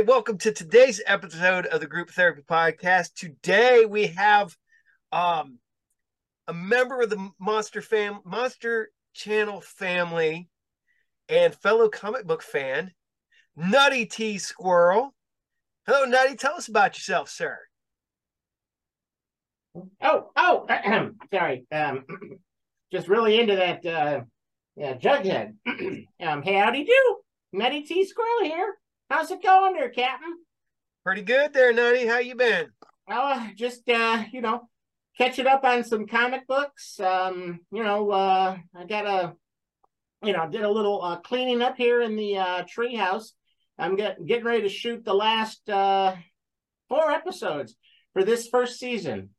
everybody. Welcome to today's episode of the Group Therapy Podcast. Today we have um, a member of the Monster Fam Monster Channel family and fellow comic book fan, Nutty T Squirrel. Hello, Nutty. Tell us about yourself, sir. Oh, oh, sorry. Um, just really into that uh, yeah, Jughead. um, howdy do? Nutty T Squirrel here. How's it going there, Captain? Pretty good there, Nutty. How you been? Oh, just uh, you know, catching up on some comic books. Um, you know, uh, I got a, you know, did a little uh, cleaning up here in the uh, treehouse. I'm get, getting ready to shoot the last uh, four episodes for this first season.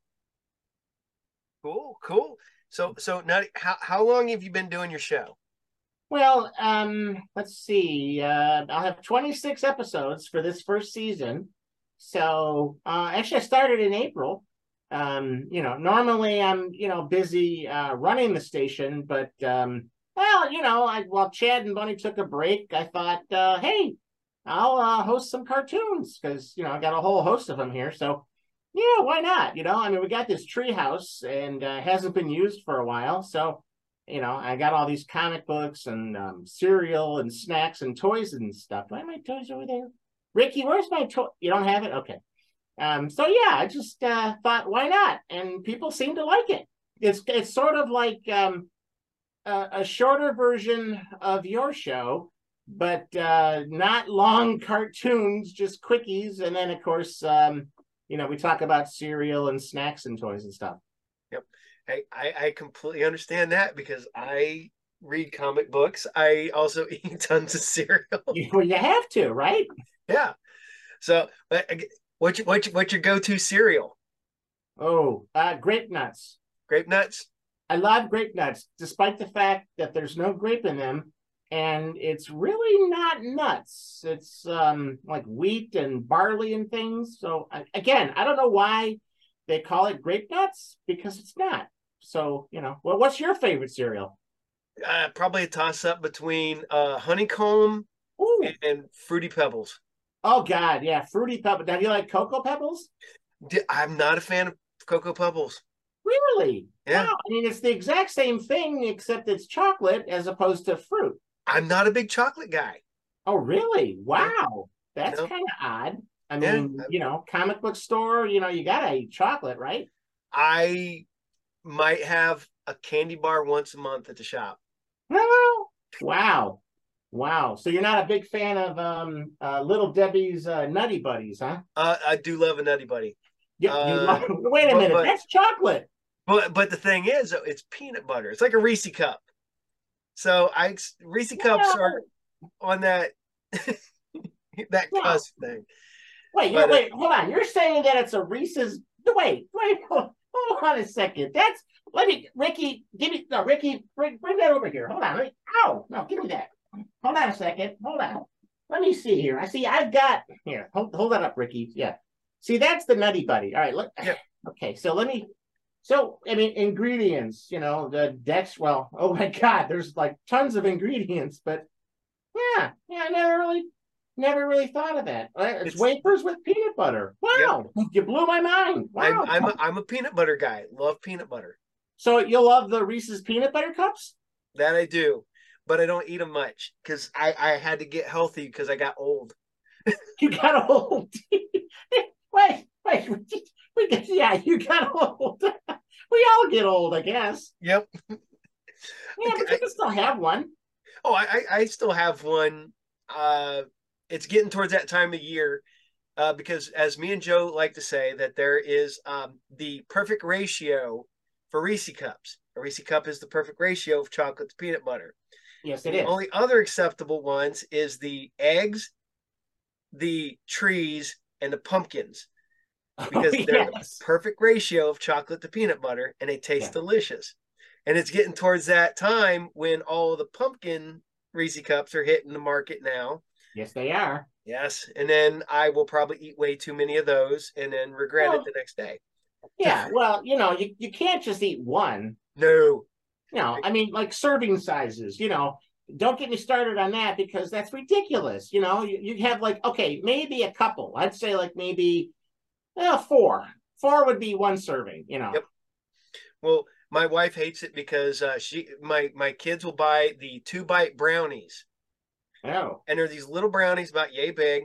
Cool, cool. So, so Nutty, how how long have you been doing your show? Well, um, let's see. Uh, I'll have 26 episodes for this first season. So, uh, actually, I started in April. Um, you know, normally I'm, you know, busy uh, running the station, but um, well, you know, I, while Chad and Bunny took a break, I thought, uh, hey, I'll uh, host some cartoons because you know I got a whole host of them here. So, yeah, why not? You know, I mean, we got this treehouse and uh, hasn't been used for a while, so you know, I got all these comic books and um, cereal and snacks and toys and stuff. Why are my toys over there? Ricky, where's my toy? You don't have it? Okay. Um, so yeah, I just uh, thought, why not? And people seem to like it. It's it's sort of like um, a, a shorter version of your show, but uh, not long cartoons, just quickies. And then of course, um, you know, we talk about cereal and snacks and toys and stuff. I, I, I completely understand that because I read comic books. I also eat tons of cereal. You, well, you have to, right? Yeah. So, what's your, what's your, what's your go-to cereal? Oh, uh, grape nuts. Grape nuts. I love grape nuts, despite the fact that there's no grape in them, and it's really not nuts. It's um like wheat and barley and things. So again, I don't know why they call it grape nuts because it's not. So you know, well, what's your favorite cereal? Uh, probably a toss up between uh, honeycomb and, and, fruity pebbles. Oh God, yeah, fruity pebbles. Now, do you like cocoa pebbles? I'm not a fan of cocoa pebbles. Really? Yeah. Wow. I mean, it's the exact same thing except it's chocolate as opposed to fruit. I'm not a big chocolate guy. Oh, really? Wow, that's kind of odd. I mean, yeah. you know, comic book store, you know, you gotta eat chocolate, right? I might have a candy bar once a month at the shop. wow. Wow. So you're not a big fan of um uh, Little Debbie's uh, Nutty Buddies, huh? Uh, I do love a Nutty Buddy. Yeah, uh, love, wait a but, minute, but, that's chocolate. But but the thing is, it's peanut butter. It's like a Reese cup. So I Reese cups are on that that yeah. cusp thing. Wait, but, wait, hold on. You're saying that it's a Reese's? Wait, wait, hold, hold on a second. That's let me, Ricky. Give me no, Ricky. Bring, bring that over here. Hold on. Me, ow, no, give me that. Hold on a second. Hold on. Let me see here. I see. I've got here. Hold, hold that up, Ricky. Yeah. See, that's the Nutty Buddy. All right. Look. Yeah. Okay. So let me. So I mean, ingredients. You know, the Dex. Well, oh my God, there's like tons of ingredients, but yeah, yeah, I never really Never really thought of that. It's, it's wafers with peanut butter. Wow, yep. you blew my mind. Wow. I'm, I'm, a, I'm a peanut butter guy. Love peanut butter. So you love the Reese's peanut butter cups? That I do, but I don't eat them much because I, I had to get healthy because I got old. you got old. wait, wait. We get, yeah, you got old. we all get old, I guess. Yep. Yeah, but you can still have one. Oh, I, I still have one. Uh, it's getting towards that time of year uh, because, as me and Joe like to say, that there is um, the perfect ratio for Reese cups. A Reese cup is the perfect ratio of chocolate to peanut butter. Yes, it the is. Only other acceptable ones is the eggs, the trees, and the pumpkins oh, because oh, they're yes. the perfect ratio of chocolate to peanut butter, and they taste yeah. delicious. And it's getting towards that time when all the pumpkin Reese cups are hitting the market now. Yes, they are. Yes, and then I will probably eat way too many of those and then regret well, it the next day. Yeah, well, you know, you, you can't just eat one. No. You know, I mean, like serving sizes. You know, don't get me started on that because that's ridiculous. You know, you, you have like, okay, maybe a couple. I'd say like maybe uh, four. Four would be one serving, you know. Yep. Well, my wife hates it because uh, she my my kids will buy the two bite brownies. Oh. And they're these little brownies about yay big.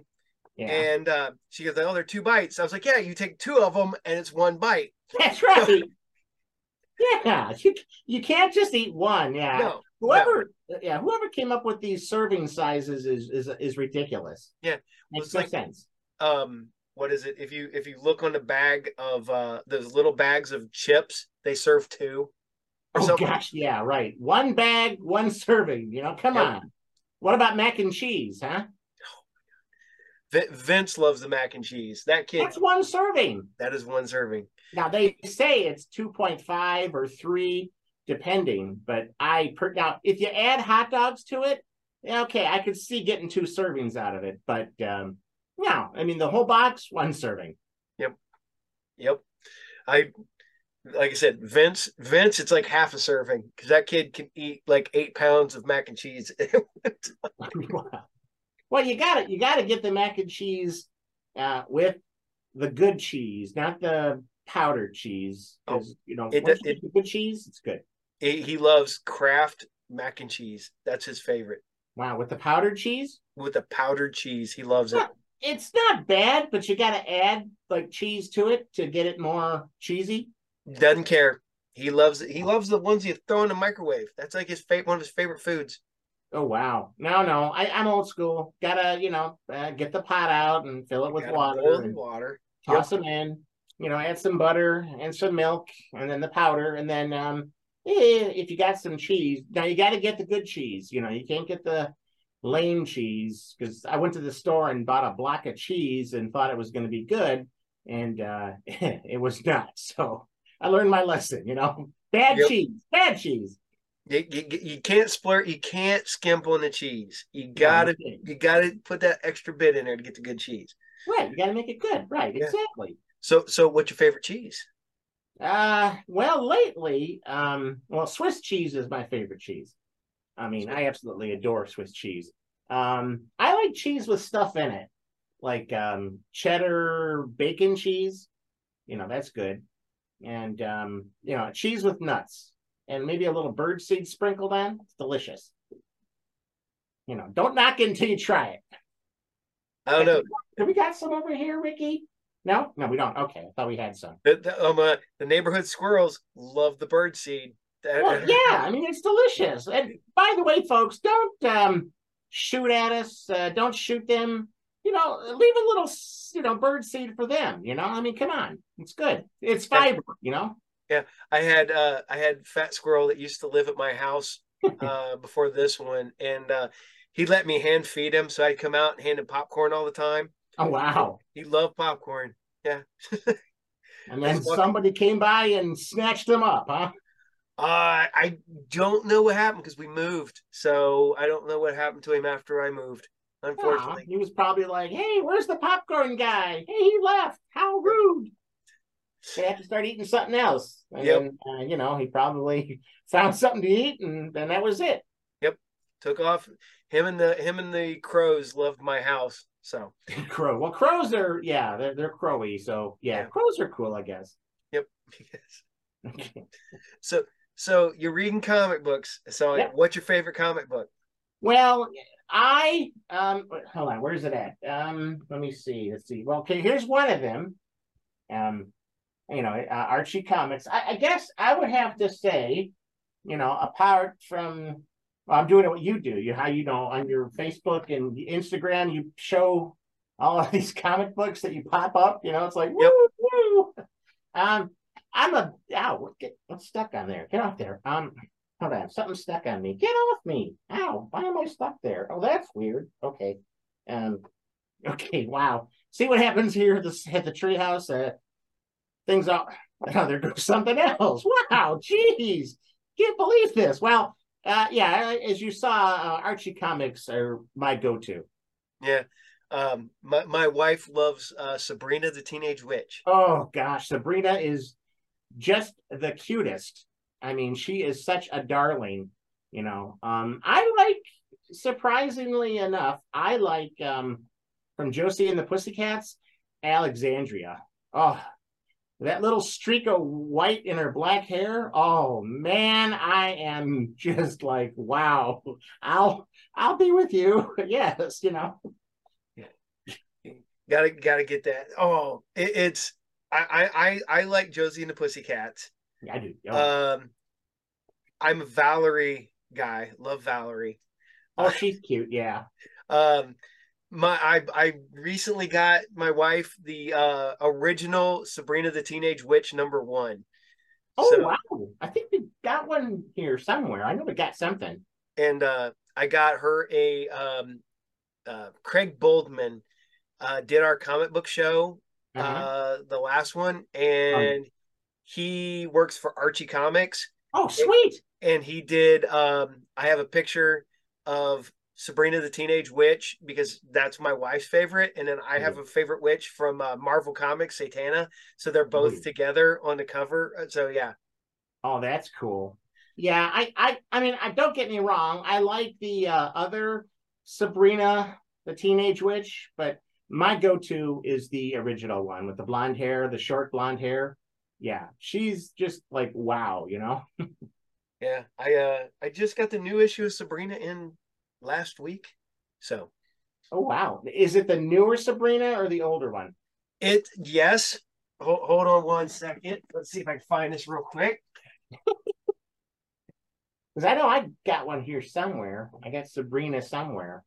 Yeah. And uh, she goes, "Oh, they're two bites." I was like, "Yeah, you take two of them, and it's one bite." That's right. yeah, you you can't just eat one. Yeah. No, whoever, no. yeah, whoever came up with these serving sizes is is is ridiculous. Yeah, makes no like, sense. Um, what is it? If you if you look on the bag of uh those little bags of chips, they serve two. Oh something. gosh, yeah, right. One bag, one serving. You know, come yep. on. What about mac and cheese, huh? Vince loves the mac and cheese. That kid. That's one serving. That is one serving. Now they say it's two point five or three, depending. But I per now if you add hot dogs to it, okay, I could see getting two servings out of it. But um, no, I mean the whole box, one serving. Yep, yep. I like I said, Vince. Vince, it's like half a serving because that kid can eat like eight pounds of mac and cheese. Well, you got it. You got to get the mac and cheese uh, with the good cheese, not the powdered cheese. Because oh, you know, it, it, you good cheese, it's good. It, he loves Kraft mac and cheese. That's his favorite. Wow, with the powdered cheese. With the powdered cheese, he loves it. It's not bad, but you got to add like cheese to it to get it more cheesy. Doesn't care. He loves. He loves the ones you throw in the microwave. That's like his favorite, one of his favorite foods. Oh wow! No, no, I, I'm old school. Gotta, you know, uh, get the pot out and fill it with water. Boil water. Toss yep. them in. You know, add some butter and some milk, and then the powder, and then um, eh, if you got some cheese, now you got to get the good cheese. You know, you can't get the lame cheese because I went to the store and bought a block of cheese and thought it was going to be good, and uh, it was not. So I learned my lesson. You know, bad yep. cheese, bad cheese. You, you, you can't splurt. You can't skimp on the cheese. You gotta you gotta put that extra bit in there to get the good cheese. Right. You gotta make it good. Right. Yeah. Exactly. So so what's your favorite cheese? Uh well lately, um, well Swiss cheese is my favorite cheese. I mean, I absolutely adore Swiss cheese. Um, I like cheese with stuff in it, like um cheddar bacon cheese. You know, that's good. And um, you know, cheese with nuts and maybe a little bird seed sprinkled on. It's delicious. You know, don't knock it until you try it. I don't know. Have we got some over here, Ricky? No, no, we don't. Okay, I thought we had some. The, the, um, uh, the neighborhood squirrels love the bird seed. Well, yeah, I mean it's delicious. And by the way, folks, don't um, shoot at us. Uh, don't shoot them. You know, leave a little, you know, bird seed for them. You know, I mean, come on, it's good. It's fiber. You know. Yeah, I had uh, I had fat squirrel that used to live at my house uh, before this one, and uh, he let me hand feed him, so I'd come out and hand him popcorn all the time. Oh wow! He loved popcorn. Yeah. and then somebody came by and snatched him up, huh? Uh, I don't know what happened because we moved, so I don't know what happened to him after I moved. Unfortunately, he was probably like, "Hey, where's the popcorn guy? Hey, he left. How rude!" they have to start eating something else. And yep. then, uh, you know, he probably found something to eat, and then that was it. Yep, took off. Him and the him and the crows loved my house. So crow. Well, crows are yeah, they're they're crowy. So yeah, yeah. crows are cool, I guess. Yep. Yes. So so you're reading comic books. So yep. what's your favorite comic book? Well, I um hold on, where's it at? Um, let me see. Let's see. Well, okay, here's one of them. Um, you know, uh, Archie Comics. I, I, guess I would have to say, you know, apart from, well, I'm doing it what you do. You how you know on your Facebook and Instagram, you show all of these comic books that you pop up. You know, it's like woo woo. Um, I'm a ow. Get what's stuck on there? Get off there. Um, hold on. Something's stuck on me. Get off me. Ow. Why am I stuck there? Oh, that's weird. Okay. Um. Okay. Wow. See what happens here at the at the treehouse. Uh, things out. Oh, there goes something else. Wow, jeez, can't believe this. Well, uh, yeah, as you saw, uh, Archie comics are my go-to. Yeah, um, my my wife loves uh, Sabrina the Teenage Witch. Oh gosh, Sabrina is just the cutest. I mean, she is such a darling. You know, um, I like surprisingly enough, I like um from Josie and the Pussycats, Alexandria. Oh, that little streak of white in her black hair. Oh man, I am just like, wow. I'll I'll be with you. yes, you know. Gotta gotta get that. Oh, it, it's I I I like Josie and the Pussycats. Yeah, I do. Oh. Um, I'm a Valerie guy. Love Valerie. Oh, she's cute. Yeah. Um, my I I recently got my wife the uh original Sabrina the Teenage Witch number one. Oh so, wow! I think we got one here somewhere. I know we got something. And uh I got her a um uh Craig Boldman uh did our comic book show uh-huh. uh the last one and um, he works for Archie Comics. Oh sweet. And, and he did um I have a picture of Sabrina the Teenage Witch because that's my wife's favorite, and then I have a favorite witch from uh, Marvel Comics, Satana. So they're both Ooh. together on the cover. Uh, so yeah. Oh, that's cool. Yeah, I, I, I mean, I don't get me wrong. I like the uh, other Sabrina the Teenage Witch, but my go-to is the original one with the blonde hair, the short blonde hair. Yeah, she's just like wow, you know. yeah, I uh I just got the new issue of Sabrina in last week. So, oh wow, is it the newer Sabrina or the older one? It yes. Hold, hold on one second. Let's see if I can find this real quick. Because I know I got one here somewhere. I got Sabrina somewhere.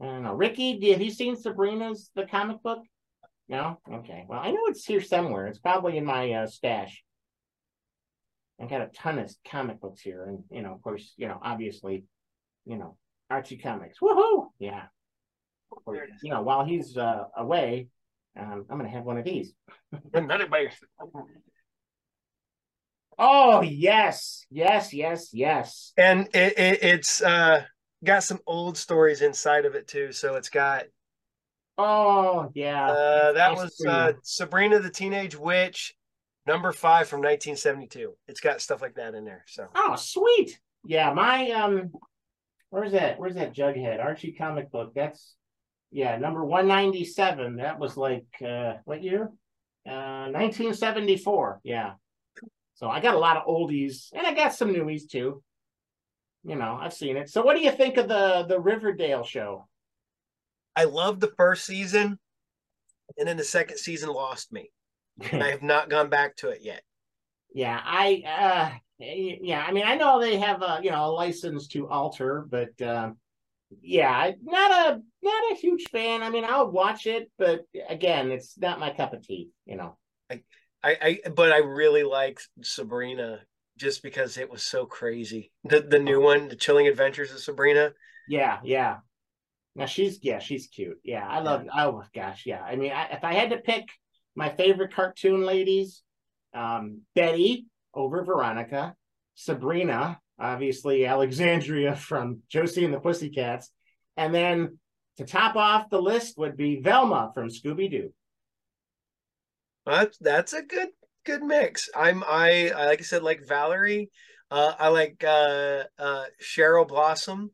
I don't know. Ricky, have you seen Sabrina's the comic book? No. Okay. Well, I know it's here somewhere. It's probably in my uh, stash. I've got a ton of comic books here, and you know, of course, you know, obviously, you know, Archie Comics. Woohoo! Yeah. you know, while he's uh, away, um, I'm going to have one of these. oh yes, yes, yes, yes. And it, it, it's uh, got some old stories inside of it too. So it's got. Oh yeah. Uh, that was uh, Sabrina the Teenage Witch, number five from 1972. It's got stuff like that in there. So. Oh sweet. Yeah, my um Where's that? Where's that Jughead Archie comic book? That's yeah, number one ninety seven. That was like uh, what year? Uh, nineteen seventy four. Yeah. So I got a lot of oldies, and I got some newies too. You know, I've seen it. So what do you think of the the Riverdale show? I loved the first season, and then the second season lost me. and I have not gone back to it yet. Yeah, I uh yeah, I mean, I know they have a you know a license to alter, but um, yeah, not a not a huge fan. I mean, I'll watch it, but again, it's not my cup of tea. You know, I I, I but I really like Sabrina just because it was so crazy. The the new one, The Chilling Adventures of Sabrina. Yeah, yeah. Now she's yeah, she's cute. Yeah, I love. Yeah. Oh gosh, yeah. I mean, I, if I had to pick my favorite cartoon ladies, um, Betty over Veronica, Sabrina, obviously Alexandria from Josie and the Pussycats, and then to top off the list would be Velma from Scooby Doo. That's that's a good good mix. I'm I, I like I said like Valerie. Uh, I like uh, uh, Cheryl Blossom.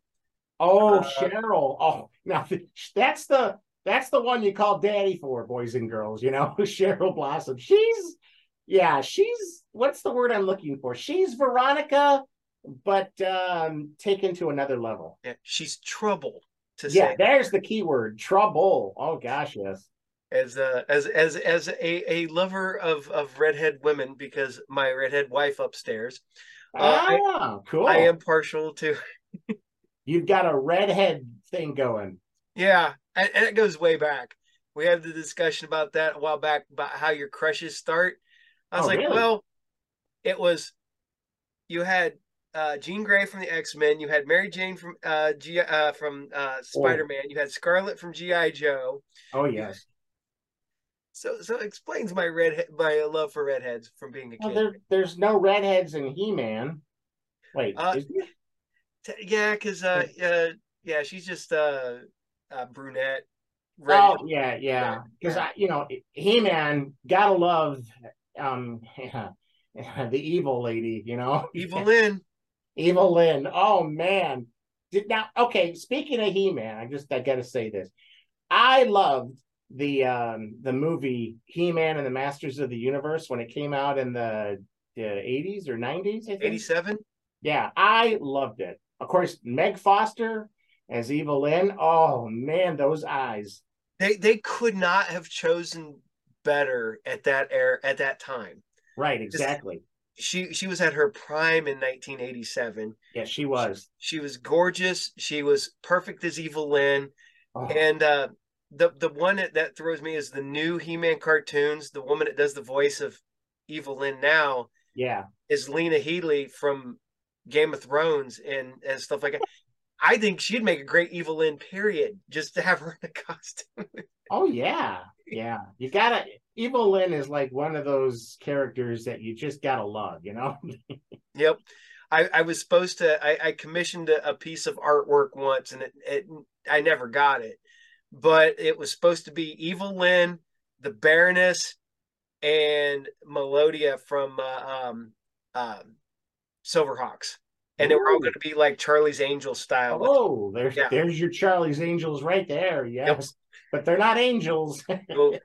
Oh, uh, Cheryl. Oh, now that's the that's the one you call daddy for, boys and girls. You know, Cheryl Blossom. She's yeah, she's what's the word I'm looking for? She's Veronica, but um taken to another level. Yeah, she's trouble to yeah, say. there's the key word, trouble. Oh gosh, yes. As a as as as a, a lover of of redhead women, because my redhead wife upstairs. Uh, ah, I, cool. I am partial to. You've got a redhead thing going. Yeah, and, and it goes way back. We had the discussion about that a while back about how your crushes start I was oh, like, really? well, it was you had uh, Jean Grey from the X Men, you had Mary Jane from uh, G uh, from uh, Spider Man, oh. you had Scarlet from GI Joe. Oh yes. So so it explains my red my love for redheads from being a well, kid. There, there's no redheads in He Man. Wait, uh, yeah, because uh, uh, yeah, she's just uh, uh brunette. Oh yeah, yeah. Because I, you know, He Man gotta love um yeah, the evil lady, you know. Evil-Lyn. Evil-Lyn. Oh man. Did now okay, speaking of He-Man, I just I gotta say this. I loved the um the movie He-Man and the Masters of the Universe when it came out in the, the 80s or 90s, I think. 87? Yeah, I loved it. Of course, Meg Foster as Evil-Lyn. Oh man, those eyes. They they could not have chosen better at that era at that time. Right, exactly. She she was at her prime in 1987. Yeah, she was. She, she was gorgeous. She was perfect as Evil-Lyn. Oh, And uh the the one that, that throws me is the new He-Man cartoons. The woman that does the voice of Evil-Lyn now yeah. is Lena Headey from Game of Thrones and, and stuff like that. I think she'd make a great Evil-Lyn, period, just to have her in a costume. Oh yeah. Yeah. You gotta Evil-Lyn is like one of those characters that you just gotta love, you know? Yep. I, I was supposed to I, I commissioned a, a piece of artwork once and it, it I never got it. But it was supposed to be Evil-Lyn, the Baroness, and Melodia from uh, um, um, Silverhawks. And they were all going to be like Charlie's Angel style. Oh, there's Yeah. there's your Charlie's Angels right there. Yes. But they're not angels. Well,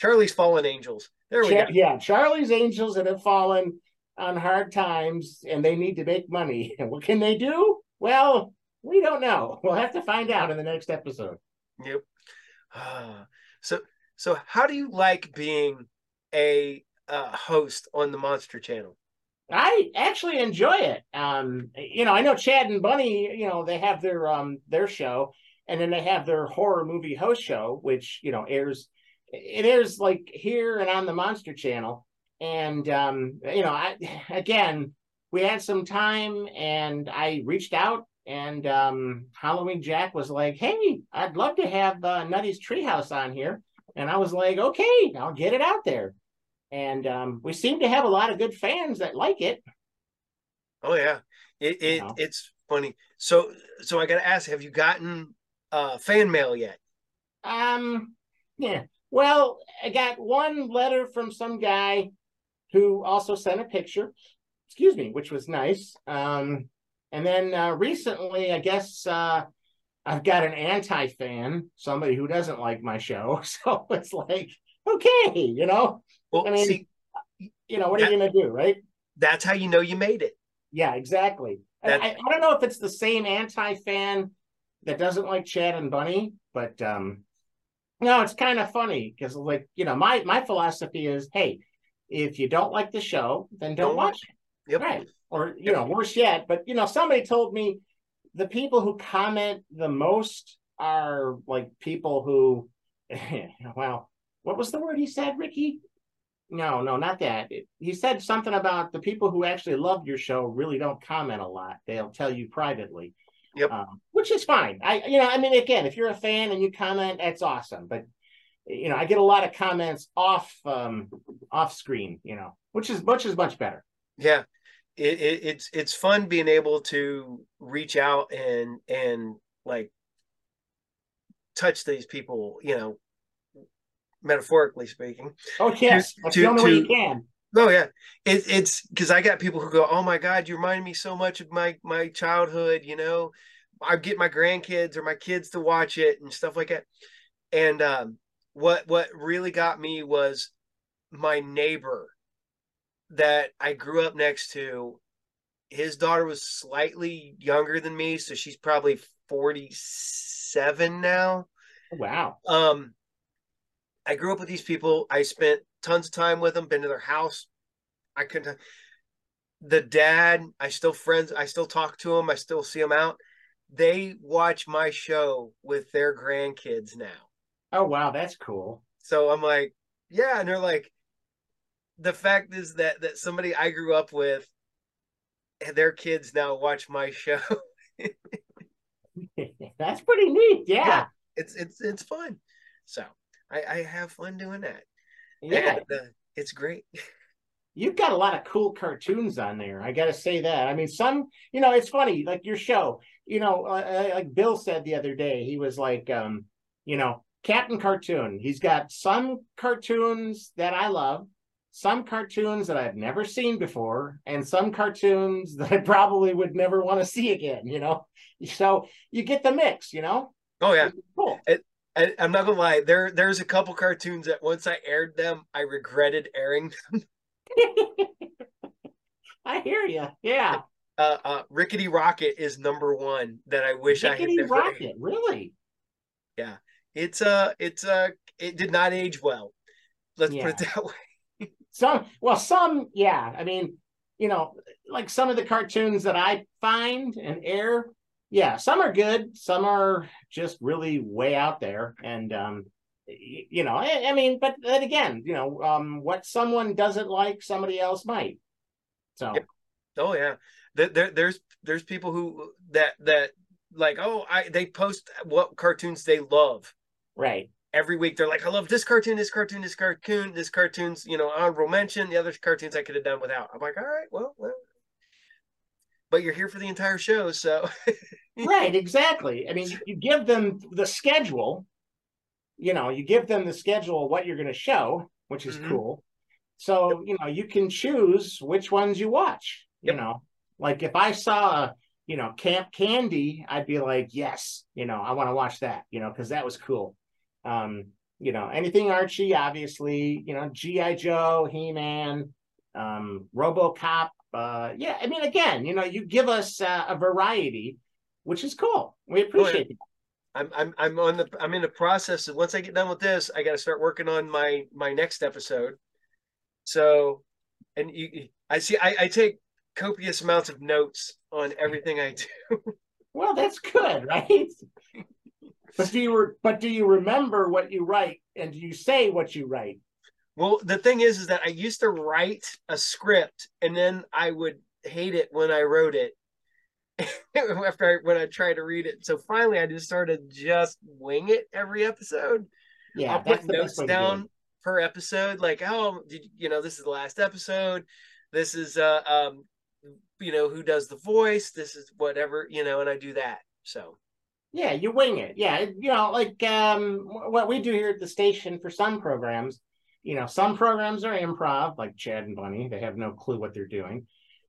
Charlie's Fallen Angels. There we Cha- go. yeah, Charlie's Angels that have fallen on hard times and they need to make money. And what can they do? Well, we don't know. We'll have to find out in the next episode. Yep. So so how do you like being a uh, host on the Monster Channel? I actually enjoy it. Um, you know, I know Chad and Bunny, you know, they have their um their show and then they have their horror movie host show, which, you know, airs it airs like here and on the Monster Channel. And um, you know, I again, we had some time and I reached out and um Halloween Jack was like, Hey, I'd love to have uh, Nutty's Treehouse on here. And I was like, okay, I'll get it out there. And um, we seem to have a lot of good fans that like it. Oh yeah, it, it Wow. it's funny. So so I got to ask, have you gotten uh, fan mail yet? Um, yeah. Well, I got one letter from some guy who also sent a picture, excuse me, which was nice. Um, and then uh, recently, I guess uh, I've got an anti fan, somebody who doesn't like my show. So it's like, okay, you know, Well, I mean- see, you know, what are you going to do, right? that's how you know you made it. Yeah, exactly. That- I, I don't know if it's the same anti fan that doesn't like Chad and Bunny, but um, no, it's kind of funny because, like, you know, my my philosophy is, hey, if you don't like the show, then don't, Don't watch it, Yep. right? Or you know, worse yet, but you know, somebody told me the people who comment the most are like people who, well, what was the word he said, Ricky? No, no, not that. It- he said something about the people who actually love your show really don't comment a lot. They'll tell you privately. Yep. Um, which is fine. I, you know, I mean, again, if you're a fan and you comment, that's awesome. But you know, I get a lot of comments off, um, off screen. You know, which is much is much better. Yeah, it, it, it's it's fun being able to reach out and and like touch these people. You know, metaphorically speaking. Oh yes, To- that's to- the only way you can. Oh yeah, it, it's because I got people who go, "Oh my God, you remind me so much of my my childhood." You know, I get my grandkids or my kids to watch it and stuff like that. And um, what what really got me was my neighbor that I grew up next to. His daughter was slightly younger than me, so she's probably forty seven now. Wow. Um, I grew up with these people. I spent tons of time with them. Been to their house. I couldn't. The dad, I still friends. I still talk to them. I still see them out. They watch my show with their grandkids now. Oh wow, that's cool. So I'm like, yeah, and they're like, the fact is that that somebody I grew up with, their kids now watch my show. that's pretty neat. Yeah. Yeah. It's it's it's fun. So I, I have fun doing that. Yeah. And, uh, it's great. You've got a lot of cool cartoons on there. I got to say that. I mean, some, you know, it's funny, like your show, you know, uh, uh, like Bill said the other day, he was like, um, you know, Captain Cartoon. He's got some cartoons that I love, some cartoons that I've never seen before, and some cartoons that I probably would never want to see again. You know, so you get the mix. You know. Oh yeah. Cool. It, I, I'm not gonna lie. There, there's a couple cartoons that once I aired them, I regretted airing them. I hear you. Yeah. Uh, uh, Rickety Rocket is number one that I wish I had Rickety. Rocket, aired. really? Yeah, it's uh, it's uh, it did not age well. Let's Yeah. put it that way. Some, well, some, yeah. I mean, you know, like some of the cartoons that I find and air, yeah, some are good, some are just really way out there, and um, you know, I, I mean, but then again, you know, um, what someone doesn't like, somebody else might. So. Oh yeah, there, there there's there's people who that that like oh I they post what cartoons they love right, every week. They're like I love this cartoon, this cartoon, this cartoon, this cartoon's you know honorable mention. The other cartoons I could have done without. I'm like all right, well, well. But you're here for the entire show, so right, exactly. I mean, you, give them the schedule. You know, you give them the schedule of what you're going to show, which is Mhm. cool. So you know, you can choose which ones you watch. You know, like if I saw, you know, Camp Candy, I'd be like, yes, you know, I want to watch that. You know, because that was cool. Um, you know, anything Archie, obviously. You know, GI Joe, He Man, um, RoboCop. Uh, yeah, I mean, again, you know, you give us uh, a variety, which is cool. We appreciate it. I'm I'm I'm on the I'm in the process. of Once I get done with this, I got to start working on my my next episode. So, and you, I see I, I take copious amounts of notes on everything I do. Well, that's good, right? but do you re- but do you remember what you write and do you say what you write? Well, the thing is, is that I used to write a script and then I would hate it when I wrote it after I, when I tried to read it. So finally, I just started just wing it every episode. Yeah, I'll put notes to do down per episode, like, oh, did you, you know, this is the last episode. This is uh um, you know, who does the voice. This is whatever, you know, and I do that. So Yeah, you wing it. Yeah, you know, like um, what we do here at the station for some programs. You know, some programs are improv, like Chad and Bunny. They have no clue what they're doing.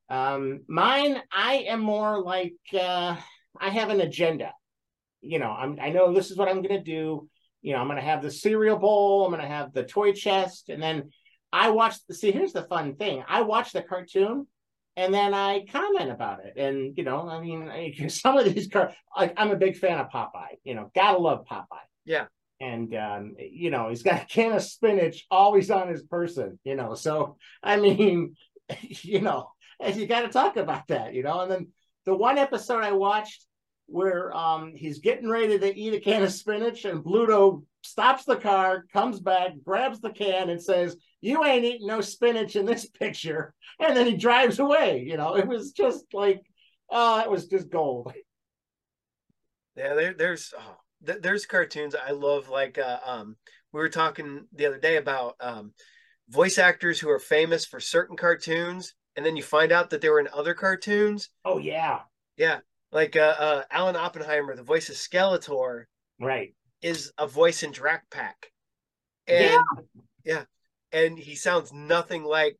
Um, mine, I am more like uh, I have an agenda. You know, I'm. I know this is what I'm going to do. You know, I'm going to have the cereal bowl. I'm going to have the toy chest, and then I watch. The, see, here's the fun thing. I watch the cartoon, and then I comment about it. And you know, I mean, I, some of these car, like I'm a big fan of Popeye. You know, gotta love Popeye. Yeah. And um, you know, he's got a can of spinach always on his person. You know, so I mean, you know, and you got to talk about that. You know, and then the one episode I watched where um he's getting ready to eat a can of spinach and Bluto stops the car, comes back, grabs the can, and says, "You ain't eating no spinach in this picture." And then he drives away. You know, it was just like, oh, it was just gold. yeah, there, there's oh, th- there's cartoons I love. Like uh, um, we were talking the other day about um, voice actors who are famous for certain cartoons, and then you find out that they were in other cartoons. Oh yeah, Yeah, like uh, uh, Alan Oppenheimer, the voice of Skeletor, right. is a voice in Drak Pack. And yeah. and he sounds nothing like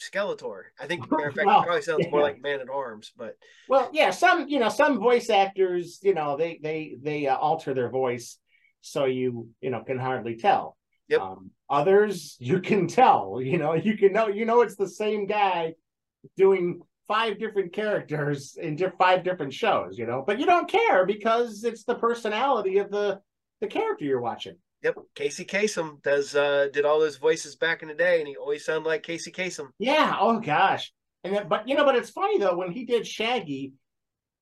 Skeletor. I think matter of fact, Well, he probably sounds more yeah. like Man at Arms, but Well, yeah, some you know some voice actors, you know, they they they uh, alter their voice so you you know can hardly tell. Yep. Um, others you can tell. You know, you can know. You know, it's the same guy doing five different characters in di- five different shows. You know, but you don't care because it's the personality of the the character you're watching. yep, Casey Kasem does uh did all those voices back in the day, and he always sounded like Casey Kasem. Yeah. Oh gosh. And then, but you know, but it's funny though when he did Shaggy,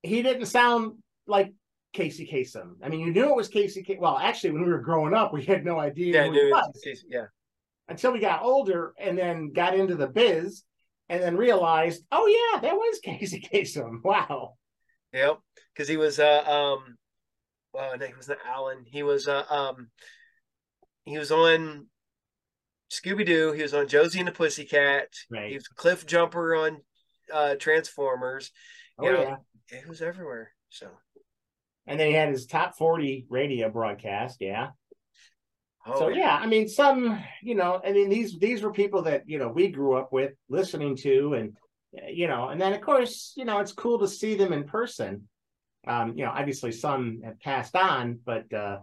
he didn't sound like Casey Kasem. I mean, you knew it was Casey. K- well, actually, when we were growing up, we had no idea Yeah, dude, was yeah, until we got older and then got into the biz and then realized, oh yeah, that was Casey Kasem. Wow. yep, because he was uh um, well, no, he was not Alan. He was uh um, he was on Scooby Doo. He was on Josie and the Pussycat. Right. He was Cliff Jumper on uh Transformers. Oh you know, yeah. It was everywhere. So And then he had his top forty radio broadcast. Yeah. Oh, so yeah. yeah, I mean, some you know, I mean these these were people that you know we grew up with listening to, and you know, and then of course you know it's cool to see them in person. Um, you know, obviously some have passed on, but uh,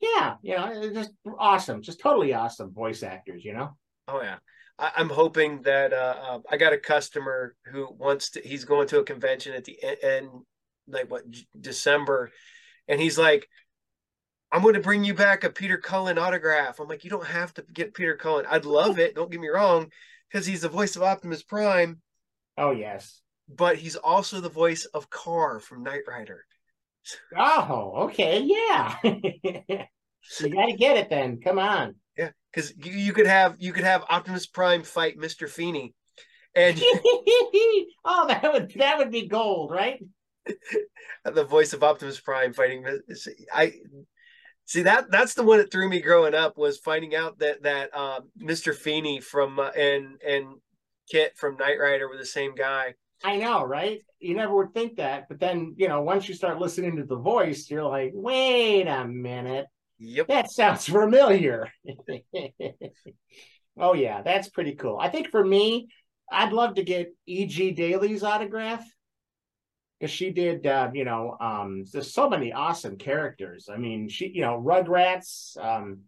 yeah, you know, just awesome, just totally awesome voice actors. You know. Oh yeah. I, am hoping that uh, uh, I got a customer who wants to. He's going to a convention at the end, like what December, and he's like, I'm going to bring you back a Peter Cullen autograph. I'm like, you don't have to get Peter Cullen. I'd love it. Don't get me wrong, because he's the voice of Optimus Prime. Oh yes, but he's also the voice of KARR from Knight Rider. Oh, okay, yeah. you got to get it then. Come on. Yeah, because you, you could have you could have Optimus Prime fight Mister Feeney, and oh, that would that would be gold, right? the voice of Optimus Prime fighting. I See that that's the one that threw me growing up was finding out that that uh, Mr. Feeney from uh, and and KITT from Knight Rider were the same guy. I know, right? You never would think that, but then you know once you start listening to the voice, you're like, wait a minute, yep, that sounds familiar. oh yeah, that's pretty cool. I think for me, I'd love to get E.G. Daily's autograph because she did uh, you know um there's so many awesome characters. I mean she you know rugrats um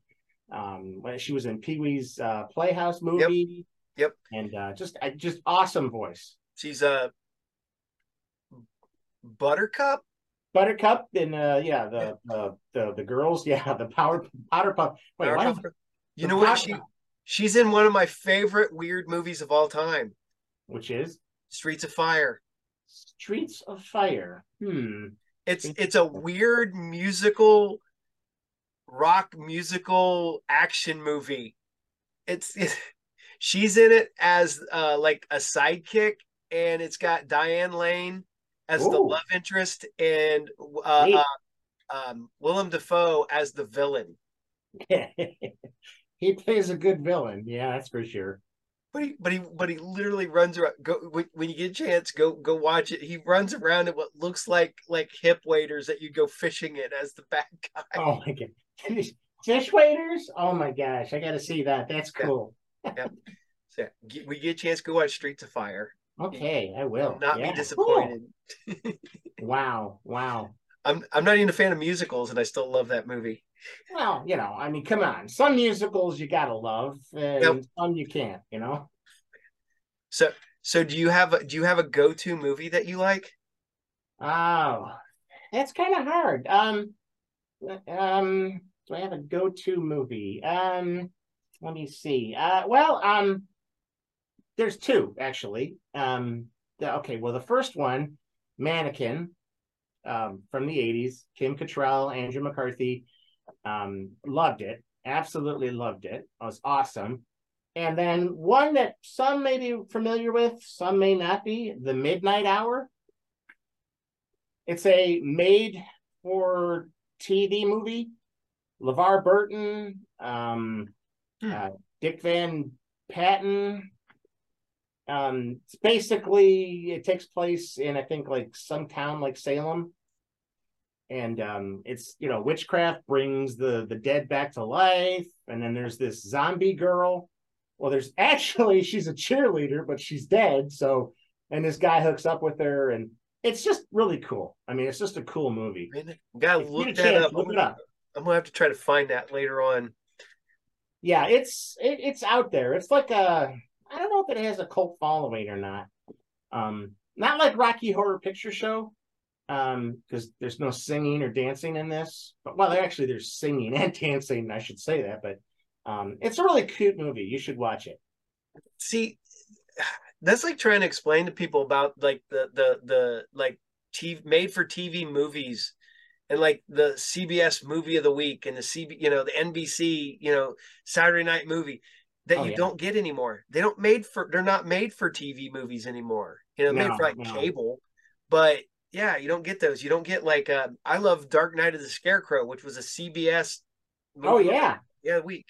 um when she was in pee-wee's uh, playhouse movie. Yep, yep. and uh just just awesome voice. She's a uh, buttercup? Buttercup and uh yeah the yeah. the, the the girls yeah the power powder puff. Wait puff. you know what? she she's in one of my favorite weird movies of all time. Which is? Streets of fire Streets of Fire. Hmm. It's it's a weird musical rock musical action movie. It's, it's she's in it as uh like a sidekick and it's got Diane Lane as Ooh. the love interest and uh, uh, um, Willem Dafoe as the villain. he plays a good villain. Yeah, that's for sure but he but he but he literally runs around go when, when, you get a chance go go watch it. He runs around in what looks like like hip waders that you go fishing in as the bad guy. Oh my god. Fish waders? Oh my gosh. I gotta see that. That's cool. Yeah, yeah. so we get a chance go watch streets of fire. Okay i will. Not yeah. be disappointed. Cool. wow. Wow i'm i'm not even a fan of musicals and i still love that movie well, you know, I mean, come on. Some musicals you gotta love, and yep. some you can't. You know. So, so do you have a, do you have a go to movie that you like? Oh, that's kind of hard. Um, um, do I have a go to movie? Um, let me see. Uh, well, um, there's two actually. Um, the, okay, well, the first one, Mannequin, um, from the '80s, Kim Cattrall, Andrew McCarthy. Um, loved it. Absolutely loved it. It was awesome. And then one that some may be familiar with, some may not be, The Midnight Hour. It's a made for TV movie. LeVar Burton, um, hmm. uh, Dick Van Patten. Um, it's basically, it takes place in, I think, like some town like Salem and um, it's you know witchcraft brings the the dead back to life. And then there's this zombie girl. Well there's actually she's a cheerleader but she's dead. So and this guy hooks up with her and it's just really cool. I mean it's just a cool movie. Gotta look that chance, up. Look I'm, gonna, up. I'm gonna have to try to find that later on. Yeah it's it, it's out there. It's like a i don't know if it has a cult following or not. Um not like rocky horror picture show um because there's no singing or dancing in this but well actually there's singing and dancing i should say that but um it's a really cute movie you should watch it see that's like trying to explain to people about like the the the like TV, made for tv movies and like the cbs movie of the week and the cb you know the nbc you know saturday night movie that oh, you yeah. don't get anymore they don't made for they're not made for tv movies anymore you know no, made for like no. cable but yeah, you don't get those. You don't get like uh, I love Dark Night of the Scarecrow, which was a CBS. oh yeah, yeah, week.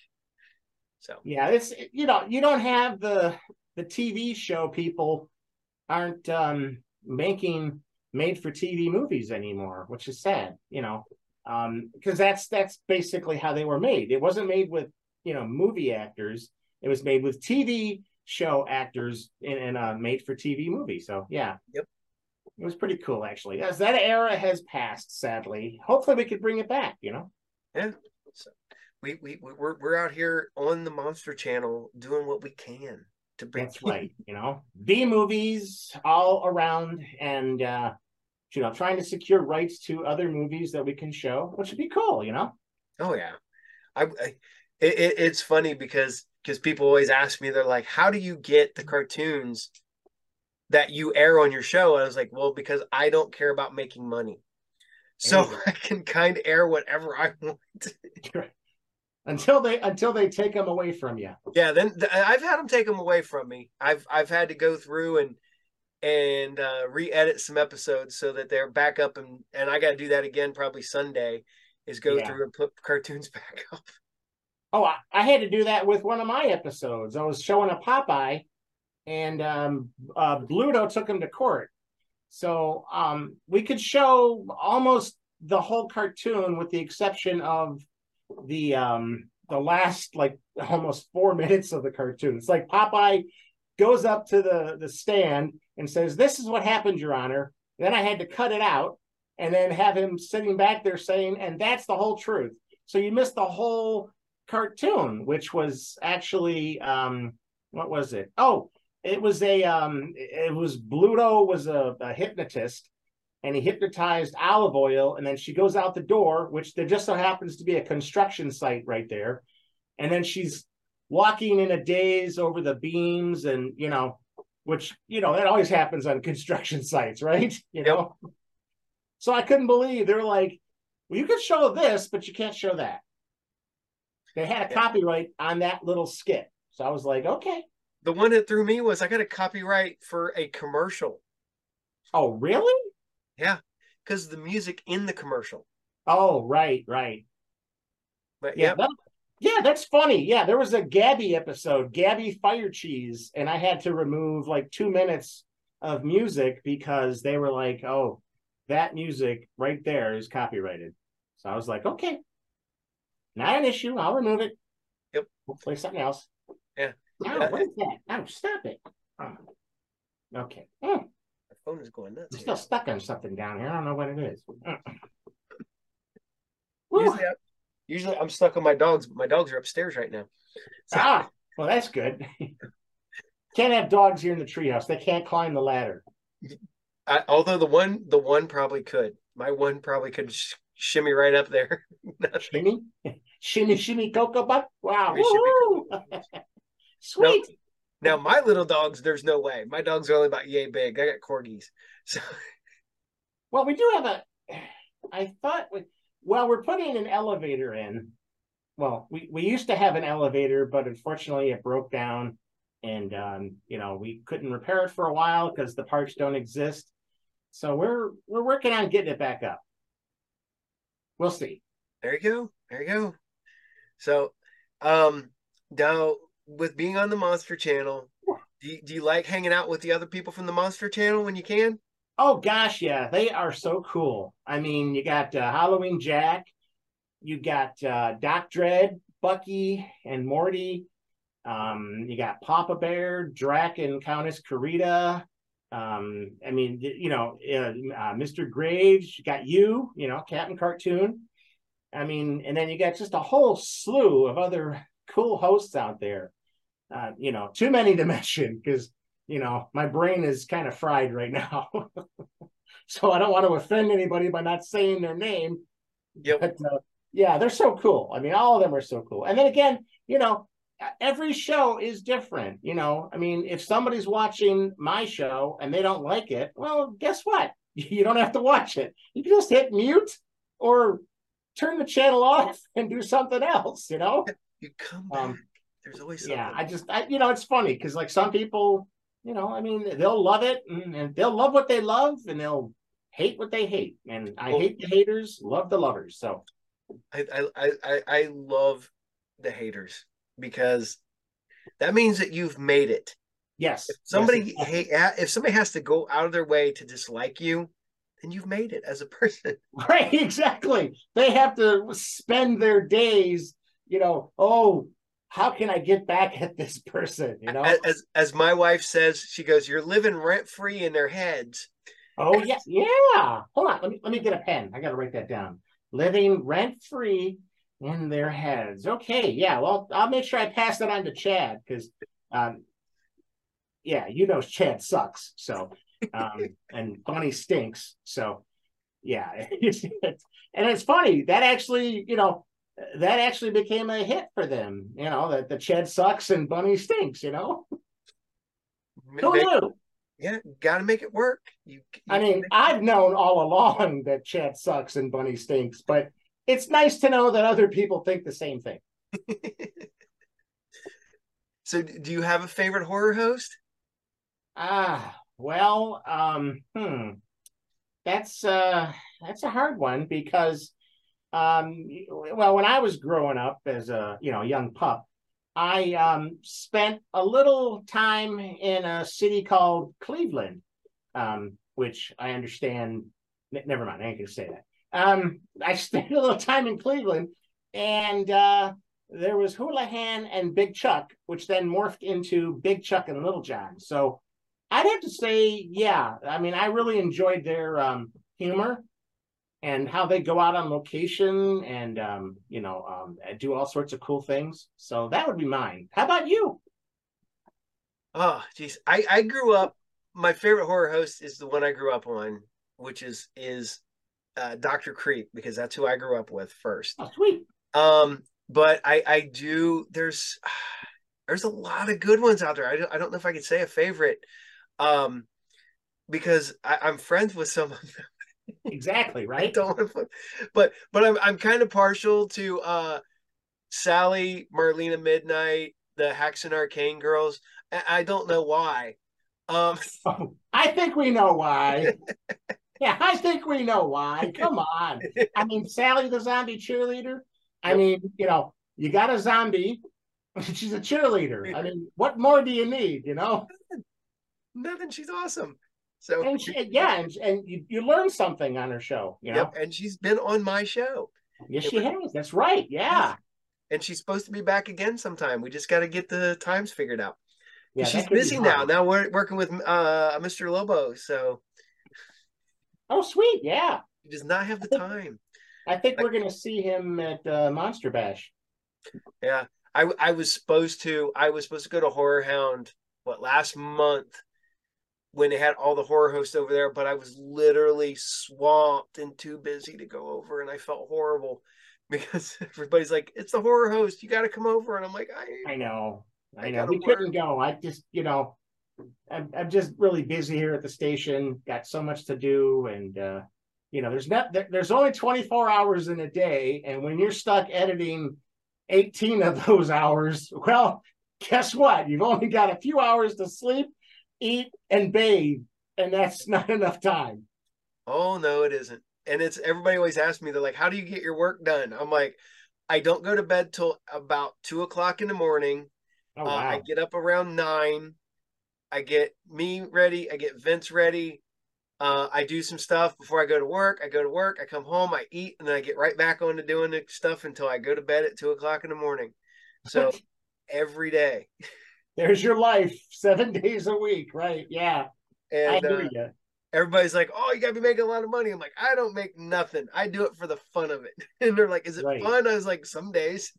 So yeah, it's you know you don't have the the TV show people aren't um making made for TV movies anymore, which is sad. You know, um because that's that's basically how they were made it wasn't made with you know movie actors it was made with tv show actors in, in a made for tv movie so yeah Yep. It was pretty cool actually as that era has passed sadly hopefully we could bring it back you know Yeah. So we we we- we're we're out here on the Monster Channel doing what we can to bring. That's right. You know, B movies all around, and uh, you know, trying to secure rights to other movies that we can show, which would be cool. You know. Oh yeah, I, I it, it, it's funny because because people always ask me they're like, how do you get the cartoons that you air on your show? And I was like, well, because I don't care about making money, so. I can kind of air whatever I want. Until they until they take them away from you. Yeah, then th- I've had them take them away from me. I've I've had to go through and and uh, re-edit some episodes so that they're back up and and I got to do that again probably Sunday is go Yeah. through and put cartoons back up. Oh, I, I had to do that with one of my episodes. I was showing a Popeye, and um, uh, Bluto took him to court. So um, we could show almost the whole cartoon, with the exception of the um, the last like almost four minutes of the cartoon. It's like Popeye goes up to the the stand and says, "This is what happened, Your Honor." Then I had to cut it out and then have him sitting back there saying, "And that's the whole truth." So you missed the whole cartoon, which was actually um, what was it? Oh, it was a um, it was Bluto was a, a hypnotist, and he hypnotized Olive Oyl, and then she goes out the door, which there just so happens to be a construction site right there, and then she's walking in a daze over the beams, and you know, which you know that always happens on construction sites, right? You know. So I couldn't believe they're like, well, you can show this, but you can't show that. They had a copyright on that little skit. So I was like, okay. The one that threw me was I got a copyright for a commercial Oh, really? Yeah, because the music in the commercial. Oh, right, right. But Yeah, yeah, that- yeah, that's funny. Yeah, there was a Gabby episode, Gabby Fire Cheese, and I had to remove like two minutes of music because they were like, oh, that music right there is copyrighted. So I was like, okay, not an issue. I'll remove it. Yep. We'll play something else. Yeah. No, Yeah. what is that? No, stop it. Oh. Okay. Oh, my phone is going nuts. I'm still stuck on something down here. I don't know what it is. Usually, I, usually I'm stuck on my dogs, but my dogs are upstairs right now. So, Ah, well, that's good. can't have dogs here in the treehouse. They can't climb the ladder. I, although the one, the one probably could. My one probably could sh- shimmy right up there. Shimmy, shimmy, shimmy, cocoa butt. Wow, Shimmy, shimmy, woohoo! Sweet. now my little dogs, there's no way. My dogs are only about yay big. I got corgis, so Well, we do have a. I thought we. Well, we're putting an elevator in. Well, we we used to have an elevator, but unfortunately, it broke down, and um, you know we couldn't repair it for a while because the parts don't exist. So we're we're working on getting it back up. We'll see. there you go. There you go. So, um, now with being on the Monster Channel, do you, do you like hanging out with the other people from the Monster Channel when you can? Oh gosh, yeah, they are so cool. I mean, you got uh, Halloween Jack, you got uh, Doc Dread, Bucky, and Morty. Um, you got Papa Bear, Drac, and Countess Karita. Um, I mean, you know, uh, uh, Mr. Graves. You got you, you know, Captain Cartoon. I mean, and then you got just a whole slew of other cool hosts out there. Uh, you know, too many to mention because you know, my brain is kind of fried right now. so I don't want to offend anybody by not saying their name. Yep. But uh, yeah, they're so cool. I mean, all of them are so cool. And then again, you know, every show is different. You know, I mean, if somebody's watching my show and they don't like it, well, guess what? You don't have to watch it. You can just hit mute or turn the channel off and do something else, you know? You come back. Um, There's always something. yeah i just I, you know it's funny because like some people you know i mean they'll love it and, and they'll love what they love and they'll hate what they hate and i Well- hate the haters love the lovers so I, I I I love the haters because that means that you've made it. yes If somebody yes, hate if somebody has to go out of their way to dislike you, then you've made it as a person. Right, exactly. They have to spend their days, you know, oh, how can I get back at this person? You know, as as my wife says, she goes, "You're living rent free in their heads." Oh yeah, yeah. Hold on, let me let me get a pen. I got to write that down. Living rent free in their heads. Okay, yeah. Well, I'll make sure I pass that on to Chad because, um, yeah, you know, Chad sucks. So, um, and Bunny stinks. So, yeah, and it's funny that actually, you know, that actually became a hit for them. You know that the Chad sucks and Bunny stinks. You know, who knew? Yeah, got to make it work. You, you I mean, I've known all along that Chad sucks and Bunny stinks, but it's nice to know that other people think the same thing. so, do you have a favorite horror host? Ah, well, um, hmm, that's uh, that's a hard one because, um, well, when I was growing up as a you know young pup, I um spent a little time in a city called Cleveland, um, which I understand. Never mind, I ain't gonna say that. Um, I spent a little time in Cleveland, and uh, there was Hoolihan and Big Chuck, which then morphed into Big Chuck and Little John. So I'd have to say, yeah. I mean, I really enjoyed their um, humor and how they go out on location and um, you know um, do all sorts of cool things. So that would be mine. How about you? Oh, geez, I I grew up. My favorite horror host is the one I grew up on, which is is uh, Doctor Creep because that's who I grew up with first. Oh, sweet. Um, but I I do there's there's a lot of good ones out there. I don't, I don't know if I could say a favorite, um, because I, I'm friends with some of them. Exactly right. don't want to put, but but I'm I'm kind of partial to uh Sally, Marlena Midnight, the Haxan Arcane girls. I, I don't know why. Um, oh, I think we know why. Yeah, I think we know why. Come on. I mean, Sally the zombie cheerleader. I yep. mean, you know, you got a zombie. She's a cheerleader. I mean, what more do you need? You know, nothing. She's awesome. So and she, yeah, and, and you, you learn something on her show. You know, yep, and she's been on my show. Yes, it she was, has. That's right. Yeah. And she's supposed to be back again sometime. We just got to get the times figured out. Yeah, she's busy now. Now we're working with uh, Mr. Lobo, so Oh, sweet. Yeah. He does not have the time. I think we're going to see him at uh, Monster Bash. Yeah. I, I was supposed to I was supposed to go to Horror Hound what last month when they had all the horror hosts over there, but I was literally swamped and too busy to go over, and I felt horrible because everybody's like, "It's the horror host, you got to come over," and I'm like, "I, I know, I, I know, we work. couldn't go. I just, you know, I'm, I'm just really busy here at the station. Got so much to do, and uh, you know, there's not there's only 24 hours in a day, and when you're stuck editing 18 of those hours, well, guess what? You've only got a few hours to sleep, eat, and bathe, and that's not enough time. Oh no, it isn't. And it's everybody always asks me, they're like, "How do you get your work done?" I'm like, I don't go to bed till about two o'clock in the morning. Oh, wow. uh, I get up around nine. I get me ready. I get Vince ready. Uh, I do some stuff before I go to work. I go to work. I come home. I eat, and then I get right back on to doing the stuff until I go to bed at two o'clock in the morning. So every day. There's your life, seven days a week, right? Yeah. And I hear uh, you. Everybody's like, "Oh, you got to be making a lot of money." I'm like, "I don't make nothing. I do it for the fun of it." And they're like, "Is it right. fun?" I was like, "Some days."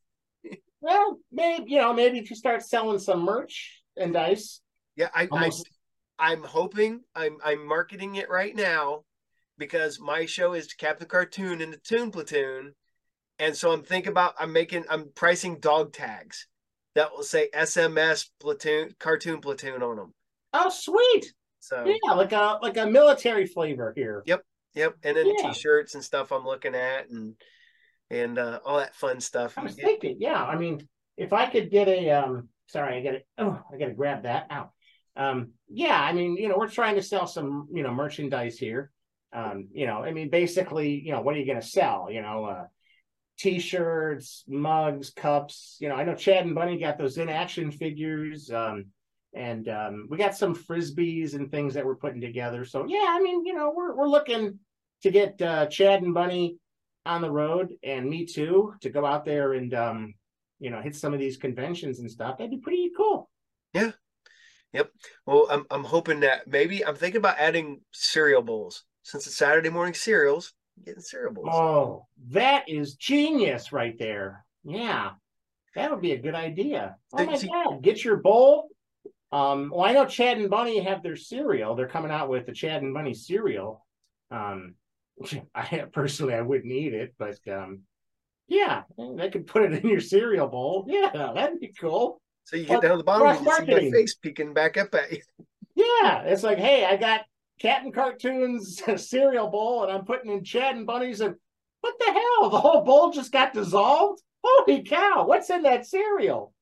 well, maybe you know, maybe if you start selling some merch and dice, yeah, I, Almost. I I'm hoping I'm I'm marketing it right now because my show is Captain Cartoon in the Toon Platoon, and so I'm thinking about I'm making I'm pricing dog tags that will say SMS platoon cartoon platoon on them. Oh, sweet! So yeah, like a like a military flavor here. Yep, yep, and then yeah. t-shirts and stuff I'm looking at and and uh, all that fun stuff. I was thinking, yeah, I mean, if I could get a um, sorry, I got to oh, I got to grab that out um, yeah, I mean, you know, we're trying to sell some, you know, merchandise here. Um, you know, I mean, basically, you know, what are you going to sell? You know, uh, t-shirts, mugs, cups. You know, I know Chad and Bunny got those in action figures. Um, and um, we got some frisbees and things that we're putting together. So yeah, I mean, you know, we're we're looking to get uh, Chad and Bunny on the road, and me too, to go out there and um, you know hit some of these conventions and stuff. That'd be pretty cool. Yeah. Yep. Well, I'm I'm hoping that maybe I'm thinking about adding cereal bowls since it's Saturday morning cereals. Getting cereal. Oh, that is genius right there. Yeah, that would be a good idea. Oh my See- god, get your bowl. Um, well, I know Chad and Bunny have their cereal. They're coming out with the Chad and Bunny cereal. Um, I personally I wouldn't eat it, but um, yeah, they could put it in your cereal bowl. Yeah, that'd be cool. So you Well, get down to the bottom, you see my face peeking back up at you. Yeah, it's like, hey, I got Captain Cartoons cereal bowl, and I'm putting in Chad and Bunny's, and what the hell? The whole bowl just got dissolved. Holy cow! What's in that cereal?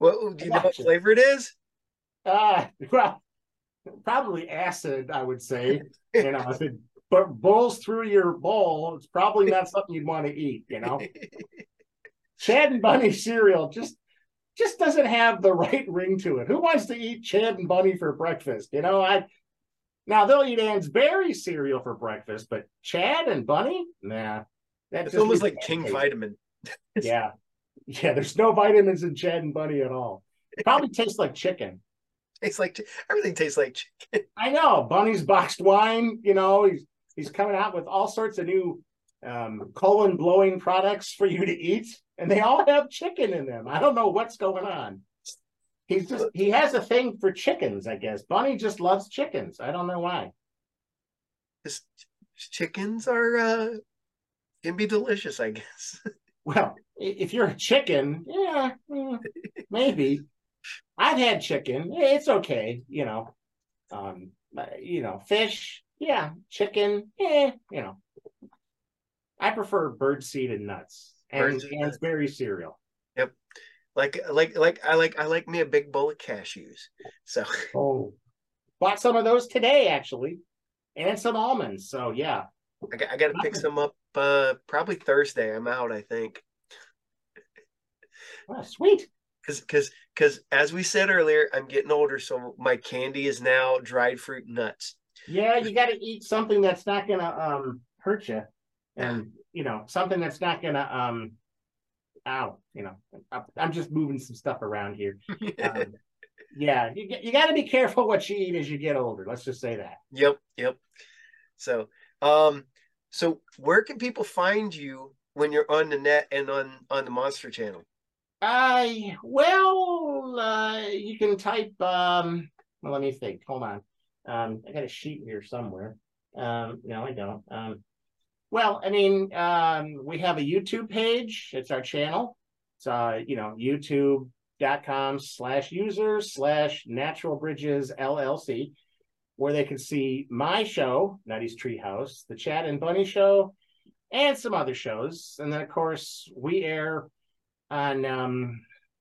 Well, do you know what flavor it is? Uh, well, probably acid, I would say. You know, if it bu- bowls through your bowl, it's probably not something you'd want to eat. You know, Chad and Bunny cereal just just doesn't have the right ring to it. Who wants to eat Chad and Bunny for breakfast? You know, I now they'll eat Ann's Berry cereal for breakfast, but Chad and Bunny, nah. That It's almost like King. Vitamin. Yeah, yeah. There's no vitamins in Chad and Bunny at all. It probably tastes like chicken. Tastes like everything tastes like chicken. I know Bunny's boxed wine. You know, he's he's coming out with all sorts of new um, colon blowing products for you to eat, and they all have chicken in them. I don't know what's going on. He's just he has a thing for chickens, I guess. Bunny just loves chickens. I don't know why. Just chickens are uh can be delicious, I guess. Well, if you're a chicken, yeah, maybe. I've had chicken. It's okay, you know. Um, you know, fish, yeah, chicken, yeah, you know. I prefer bird seed and nuts and, Birdseed and nuts. berry cereal. Yep. Like like like I like I like me a big bowl of cashews. So Oh, bought some of those today actually, and some almonds. So yeah, I got I gotta pick some up uh probably Thursday. I'm out, I think. oh, sweet. Cause cause cause as we said earlier, I'm getting older, so my candy is now dried fruit nuts. Yeah, you got to eat something that's not gonna um hurt you, and you know something that's not gonna um, ow, you know, I'm just moving some stuff around here. Um, yeah, you you got to be careful what you eat as you get older. Let's just say that. Yep, yep. So, um, so where can people find you when you're on the net and on on the Monster Channel? I well, uh, you can type. Um, well, let me think. Hold on. Um, I got a sheet here somewhere. Um, no, I don't. Um, well, I mean, um, we have a YouTube page. It's our channel. It's uh, you know, youtube.com slash user slash natural bridges LLC, where they can see my show, Nutty's Treehouse, the Chad and Bunny show, and some other shows. And then of course we air on um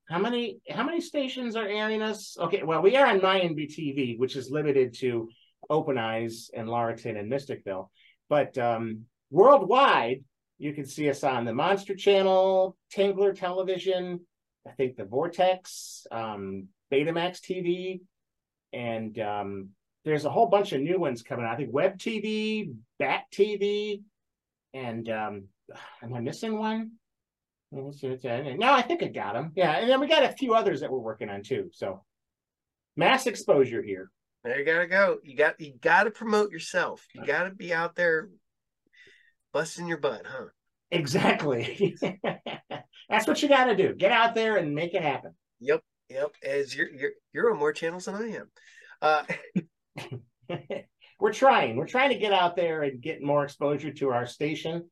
how many how many stations are airing us? Okay, well, we are on MyNB TV, which is limited to Open Eyes and Laurelton and Mysticville. But um worldwide, you can see us on the Monster Channel, Tingler Television, I think the Vortex, um, Betamax TV, and um there's a whole bunch of new ones coming out. I think Web TV, Bat TV, and um am I missing one? No, I think I got them. Yeah, and then we got a few others that we're working on too. So mass exposure here. There you gotta go. You got you gotta promote yourself. You gotta be out there busting your butt, huh? Exactly. That's what you got to do. Get out there and make it happen. Yep, yep. As you're you're you're on more channels than I am. Uh we're trying. We're trying to get out there and get more exposure to our station.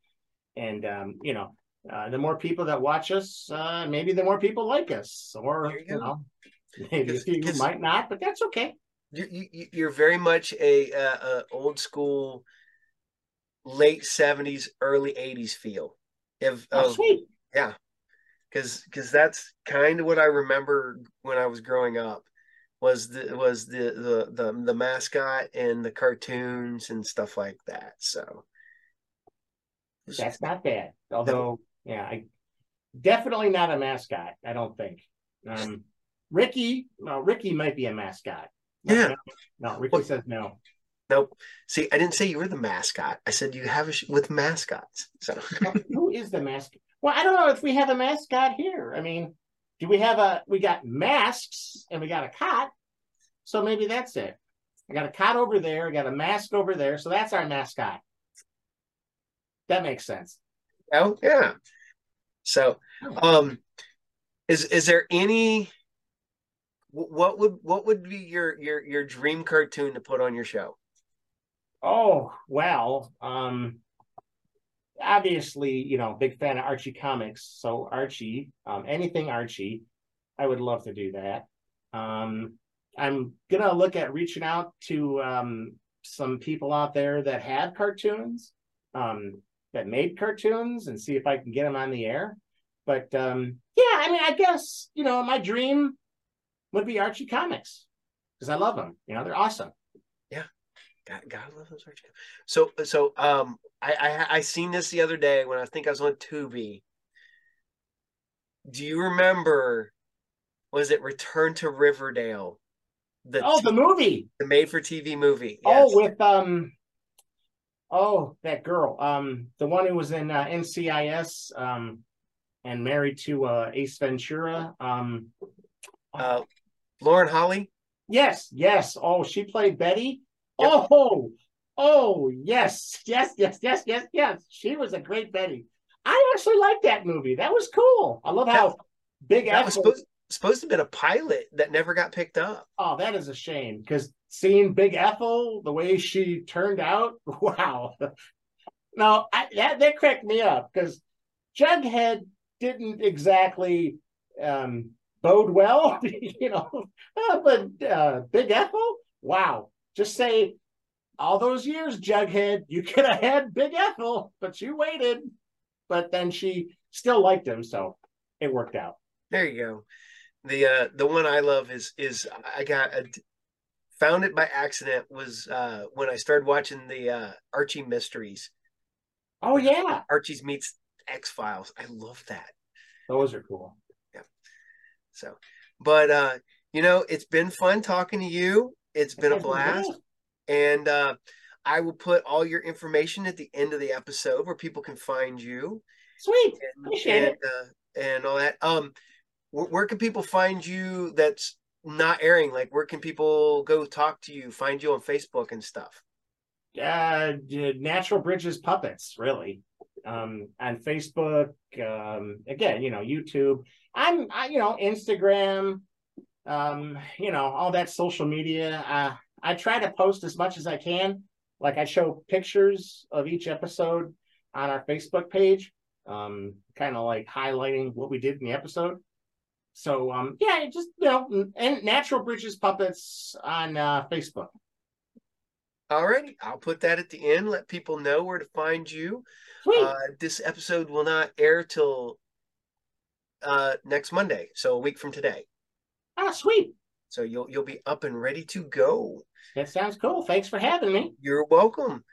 And um, you know, uh, the more people that watch us, uh, maybe the more people like us. Or you you, know, maybe a 'Cause- few 'cause- might not, but that's okay. you, you you're very much a, uh uh old school late 70s early 80s feel of, Oh, sweet. because because that's kind of what I remember when I was growing up was the was the the the, the mascot and the cartoons and stuff like that. So That's not bad. Although, yeah, I definitely not a mascot. I don't think. Um, Ricky, well, Ricky might be a mascot. Yeah. No, Ricky Well- says no. Nope. See, I didn't say you were the mascot. I said you have a sh- with mascots. So who is the mascot? Well, I don't know if we have a mascot here. I mean, do we have a? We got masks and we got a cot. So maybe that's it. I got a cot over there. I got a mask over there. So that's our mascot. That makes sense. Oh yeah. So, um, is is there any? What would what would be your your your dream cartoon to put on your show? Oh well, um, obviously, you know, big fan of Archie comics. So Archie, um, anything Archie, I would love to do that. Um, I'm gonna look at reaching out to um, some people out there that have cartoons, um, that made cartoons, and see if I can get them on the air. But um, yeah, I mean, I guess you know, my dream would be Archie comics because I love them. You know, they're awesome. God, God love those Archie. So, so um, I, I I seen this the other day when I think I was on Tubi. Do you remember? Was it Return to Riverdale? The oh, the movie, the made-for-TV movie. Oh, yes. Oh, with um, oh, that girl, um, the one who was in uh, NCIS, um, and married to uh, Ace Ventura, um, uh, Lauren Holly. Yes, yes. Oh, she played Betty. Yep. Oh, oh, yes, yes, yes, yes, yes, yes. She was a great Betty. I actually liked that movie. That was cool. I love how that, big. That was supposed supposed to have been a pilot that never got picked up. Oh, that is a shame because seeing Big Ethel, the way she turned out, wow. now I, that that cracked me up because Jughead didn't exactly um, bode well, you know. But uh, Big Ethel, wow. Just say all those years, Jughead, you could have had Big Ethel, but you waited. But then she still liked him, so it worked out. There you go. The uh the one I love is is I got a found it by accident was uh when I started watching the uh Archie mysteries. Oh yeah. Archie's meets X Files. I love that. Those are cool. Yeah. So but uh you know it's been fun talking to you. It's been a blast. And uh I will put all your information at the end of the episode where people can find you. Sweet. And, Appreciate and, it. Uh, and all that. Um where, where can people find you that's not airing? Like, where can people go talk to you, find you on Facebook and stuff? Uh, Natural Bridges Puppets, really. Um, on Facebook, um, again, you know, YouTube. I'm, I, you know, Instagram, um, you know, all that social media. Uh, I try to post as much as I can. Like I show pictures of each episode on our Facebook page, um, kind of like highlighting what we did in the episode. So um, yeah, just you know, and Natural Bridges Puppets on uh, Facebook. All right, I'll put that at the end. Let people know where to find you. Uh, this episode will not air till uh, next Monday, so a week from today. Ah, sweet. So you'll you'll be up and ready to go. That sounds cool. Thanks for having me. You're welcome.